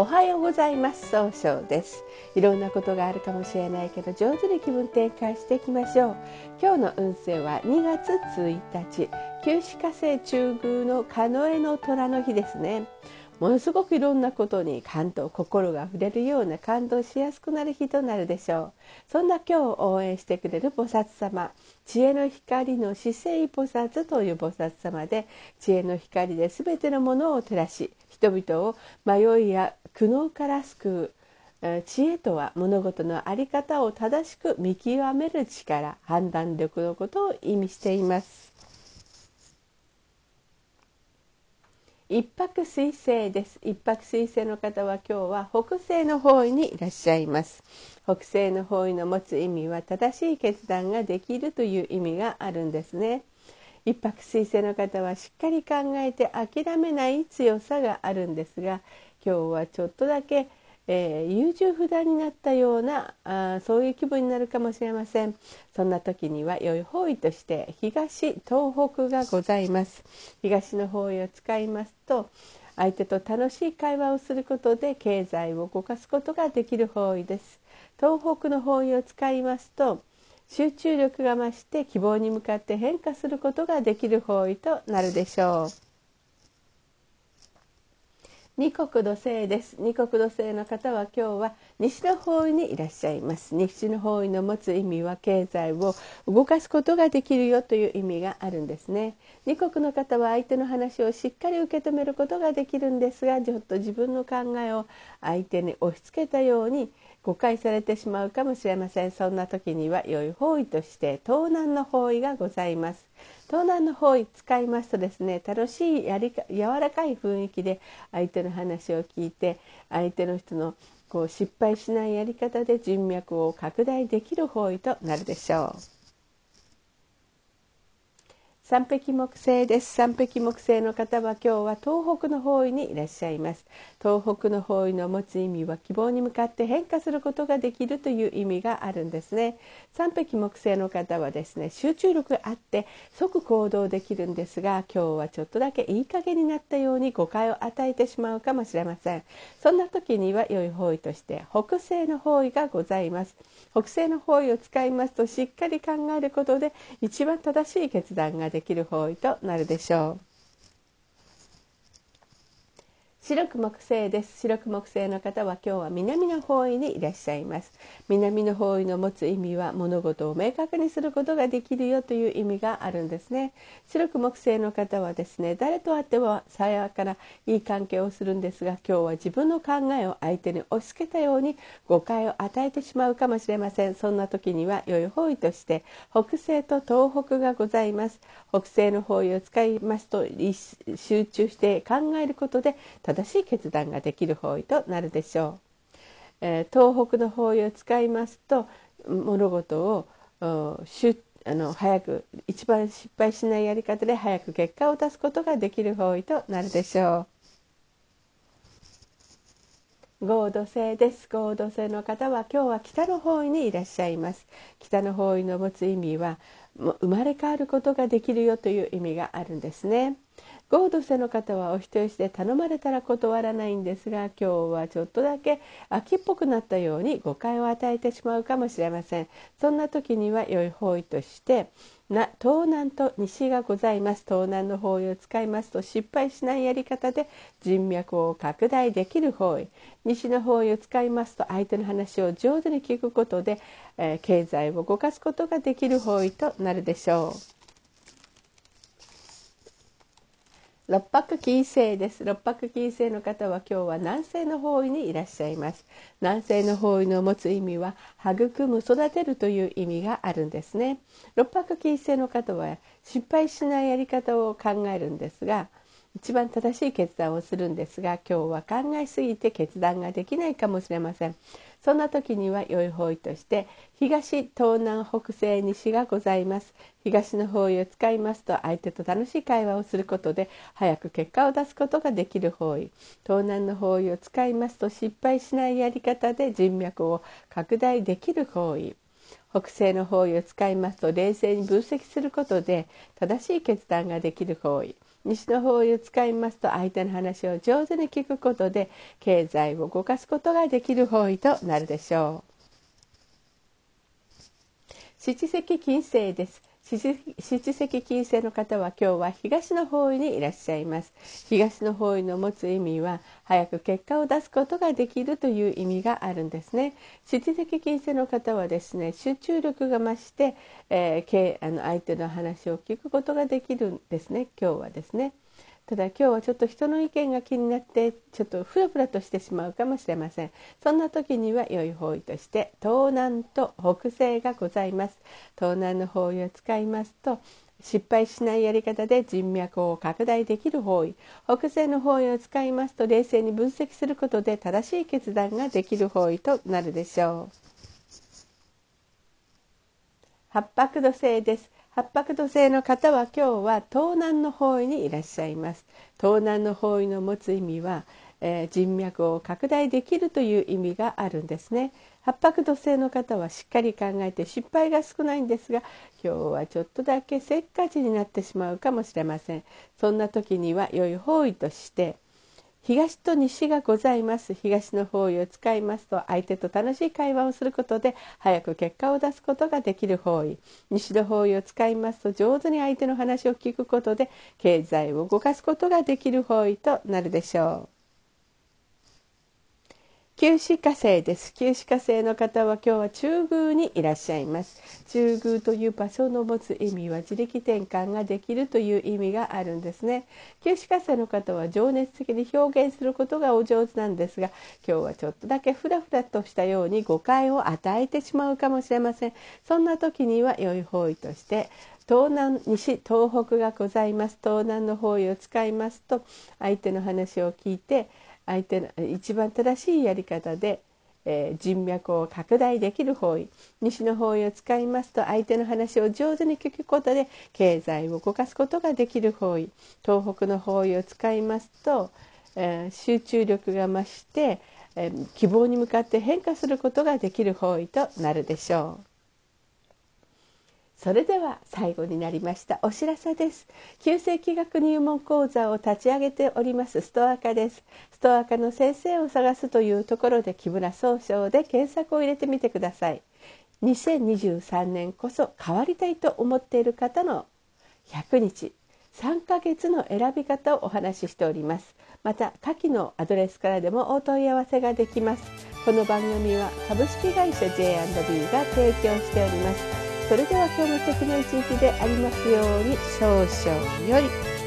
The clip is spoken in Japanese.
おはようございます。総称です。いろんなことがあるかもしれないけど上手に気分転換していきましょう。今日の運勢は2月1日旧歯火星中宮のカノエの虎の日ですね。ものすごくいろんなことに感動心が触れるような感動しやすくなる日となるでしょう。そんな今日応援してくれる菩薩様知恵の光の姿勢菩薩という菩薩様で知恵の光で全てのものを照らし人々を迷いや苦悩から救う知恵とは物事の在り方を正しく見極める力判断力のことを意味しています。一泊水星です。一泊水星の方は今日は北西の方位にいらっしゃいます。北西の方位の持つ意味は正しい決断ができるという意味があるんですね。一泊水星の方はしっかり考えて諦めない強さがあるんですが今日はちょっとだけ、えー、優柔不断になったようなあそういう気分になるかもしれません。そんな時には良い方位として東東北がございます。東の方位を使いますと相手と楽しい会話をすることで経済を動かすことができる方位です。東北の方位を使いますと集中力が増して希望に向かって変化することができる方位となるでしょう。二国土星です。二国土星の方は今日は西の方位にいらっしゃいます。西の方位の持つ意味は経済を動かすことができるよという意味があるんですね。二国の方は相手の話をしっかり受け止めることができるんですがちょっと自分の考えを相手に押し付けたように誤解されてしまうかもしれません。そんな時には良い方位として東南の方位がございます。東南の方位使いますとですね楽しいやりか柔らかい雰囲気で相手の話を聞いて相手の人のこう失敗しないやり方で人脈を拡大できる方位となるでしょう。三匹木星です。三匹木星の方は今日は東北の方位にいらっしゃいます。東北の方位の持つ意味は希望に向かって変化することができるという意味があるんですね。三匹木星の方はですね集中力があって即行動できるんですが今日はちょっとだけいい加減になったように誤解を与えてしまうかもしれません。そんな時には良い方位として北西の方位がございます。北西の方位を使いますとしっかり考えることで一番正しい決断がでできる方位となるでしょう。白く木星です。白く木星の方は今日は南の方位にいらっしゃいます。南の方位の持つ意味は物事を明確にすることができるよという意味があるんですね。白く木星の方はですね誰と会っても爽やかないい関係をするんですが今日は自分の考えを相手に押し付けたように誤解を与えてしまうかもしれません。そんな時には良い方位として北西と東北がございます。北西の方位を使いますと集中して考えることで正しい決断ができる方位となるでしょう。えー、東北の方位を使いますと物事をあの早く一番失敗しないやり方で早く結果を出すことができる方位となるでしょう。合土星です合土星の方は今日は北の方位にいらっしゃいます北の方位の持つ意味は生まれ変わることができるよという意味があるんですね合同性の方はお人よしで頼まれたら断らないんですが今日はちょっとだけ秋っぽくなったように誤解を与えてしまうかもしれません。そんな時には良い方位としてな東南と西がございます。東南の方位を使いますと失敗しないやり方で人脈を拡大できる方位。西の方位を使いますと相手の話を上手に聞くことで、えー、経済を動かすことができる方位となるでしょう。六白金星です。六白金星の方は今日は南西の方位にいらっしゃいます。南西の方位の持つ意味は育む育てるという意味があるんですね。六白金星の方は失敗しないやり方を考えるんですが一番正しい決断をするんですが今日は考えすぎて決断ができないかもしれません。そんな時には良い方位として東東南北西西がございます。東の方位を使いますと相手と楽しい会話をすることで早く結果を出すことができる方位。東南の方位を使いますと失敗しないやり方で人脈を拡大できる方位。北西の方位を使いますと冷静に分析することで正しい決断ができる方位。西の方位を使いますと相手の話を上手に聞くことで経済を動かすことができる方位となるでしょう。七石金星です七石金星の方は今日は東の方位にいらっしゃいます。東の方位の持つ意味は早く結果を出すことができるという意味があるんですね。七石金星の方はですね集中力が増して、えー、あの相手の話を聞くことができるんですね。今日はですね。ただ今日はちょっと人の意見が気になってちょっとフラフラとしてしまうかもしれません。そんな時には良い方位として東南と北西がございます。東南の方位を使いますと失敗しないやり方で人脈を拡大できる方位。北西の方位を使いますと冷静に分析することで正しい決断ができる方位となるでしょう。八白土星です。八白土星の方は今日は東南の方位にいらっしゃいます。東南の方位の持つ意味は、えー、人脈を拡大できるという意味があるんですね。八白土星の方はしっかり考えて失敗が少ないんですが今日はちょっとだけせっかちになってしまうかもしれません。そんな時には良い方位として東と西がございます東の方位を使いますと相手と楽しい会話をすることで早く結果を出すことができる方位西の方位を使いますと上手に相手の話を聞くことで経済を動かすことができる方位となるでしょう。九死火星です。九死火星の方は今日は中宮にいらっしゃいます。中宮という場所の持つ意味は自力転換ができるという意味があるんですね。九死火星の方は情熱的に表現することがお上手なんですが今日はちょっとだけフラフラとしたように誤解を与えてしまうかもしれません。そんな時には良い方位として東南西東北がございます。東南の方位を使いますと相手の話を聞いて相手の一番正しいやり方で、えー、人脈を拡大できる方位西の方位を使いますと相手の話を上手に聞くことで経済を動かすことができる方位東北の方位を使いますと、えー、集中力が増して、えー、希望に向かって変化することができる方位となるでしょう。それでは最後になりましたお知らせです。旧世紀学入門講座を立ち上げておりますストア科です。ストア科の先生を探すというところで木村総称で検索を入れてみてください。2023年こそ変わりたいと思っている方の100日3ヶ月の選び方をお話ししております。また下記のアドレスからでもお問い合わせができます。この番組は株式会社 J&B が提供しております。それでは今日も素敵な一日でありますように少々より。